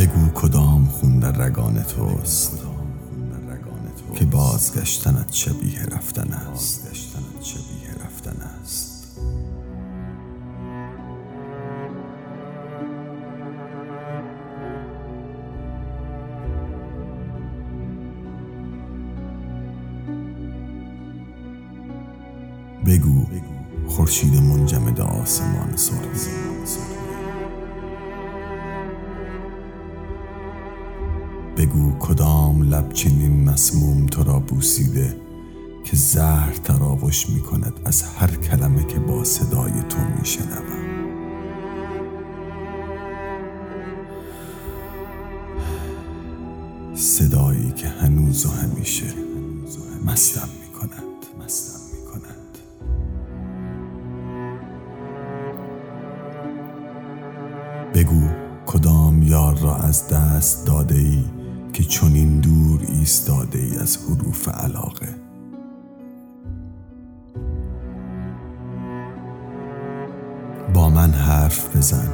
بگو کدام خون در رگان توست که بازگشتنت شبیه رفتن است. بگو خورشید منجمد آسمان سرخ. بگو کدام لب چنین مسموم تو را بوسیده که زهر تراوش می کند از هر کلمه که با صدای تو می شنوم صدایی که هنوز و همیشه مستم می کند مستم می کند بگو کدام یار را از دست داده ای؟ که چنین دور ایستاده ای از حروف علاقه. با من حرف بزن.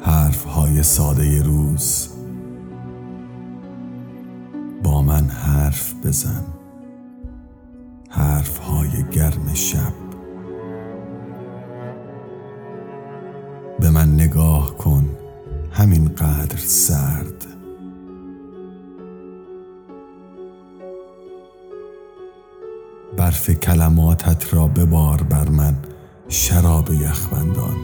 حرف های ساده روز. با من حرف بزن. حرف های گرم شب. به من نگاه کن. همین قدر سرد. برف کلماتت را ببار بر من شراب یخبندان.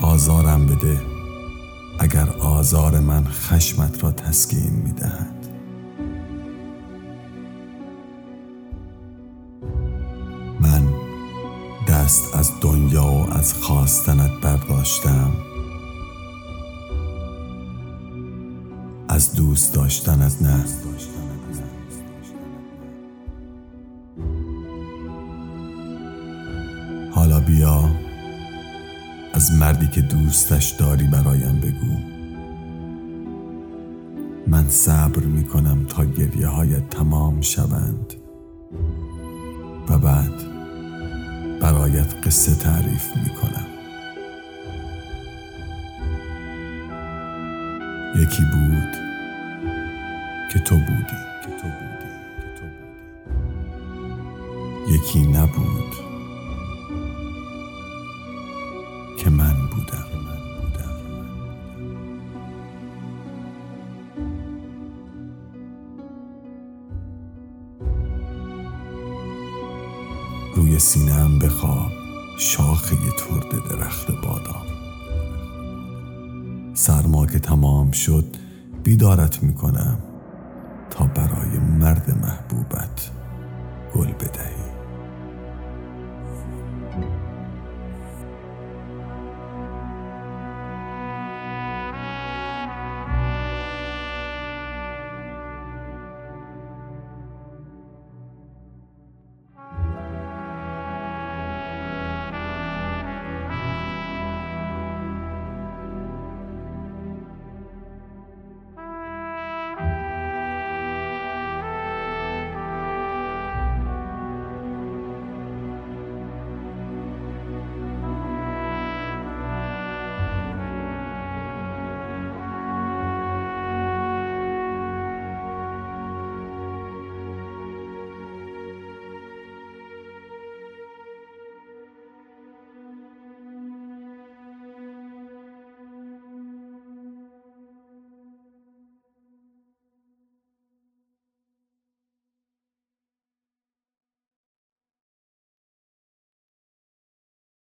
آزارم بده اگر آزار من خشمت را تسکین می دهد من دست از دنیا و از خواستنت برداشتم. از دوست داشتنت نه. بیا از مردی که دوستش داری برایم بگو. من صبر می کنم تا گریه هایت تمام شوند. و بعد برایت قصه تعریف می کنم یکی بود که تو بودی. یکی نبود. که من بودم. روی سینم بخواب شاخه ترد درخت بادام. سرما که تمام شد بیدارت می‌کنم تا برای مرد محبوبت گل بدهی.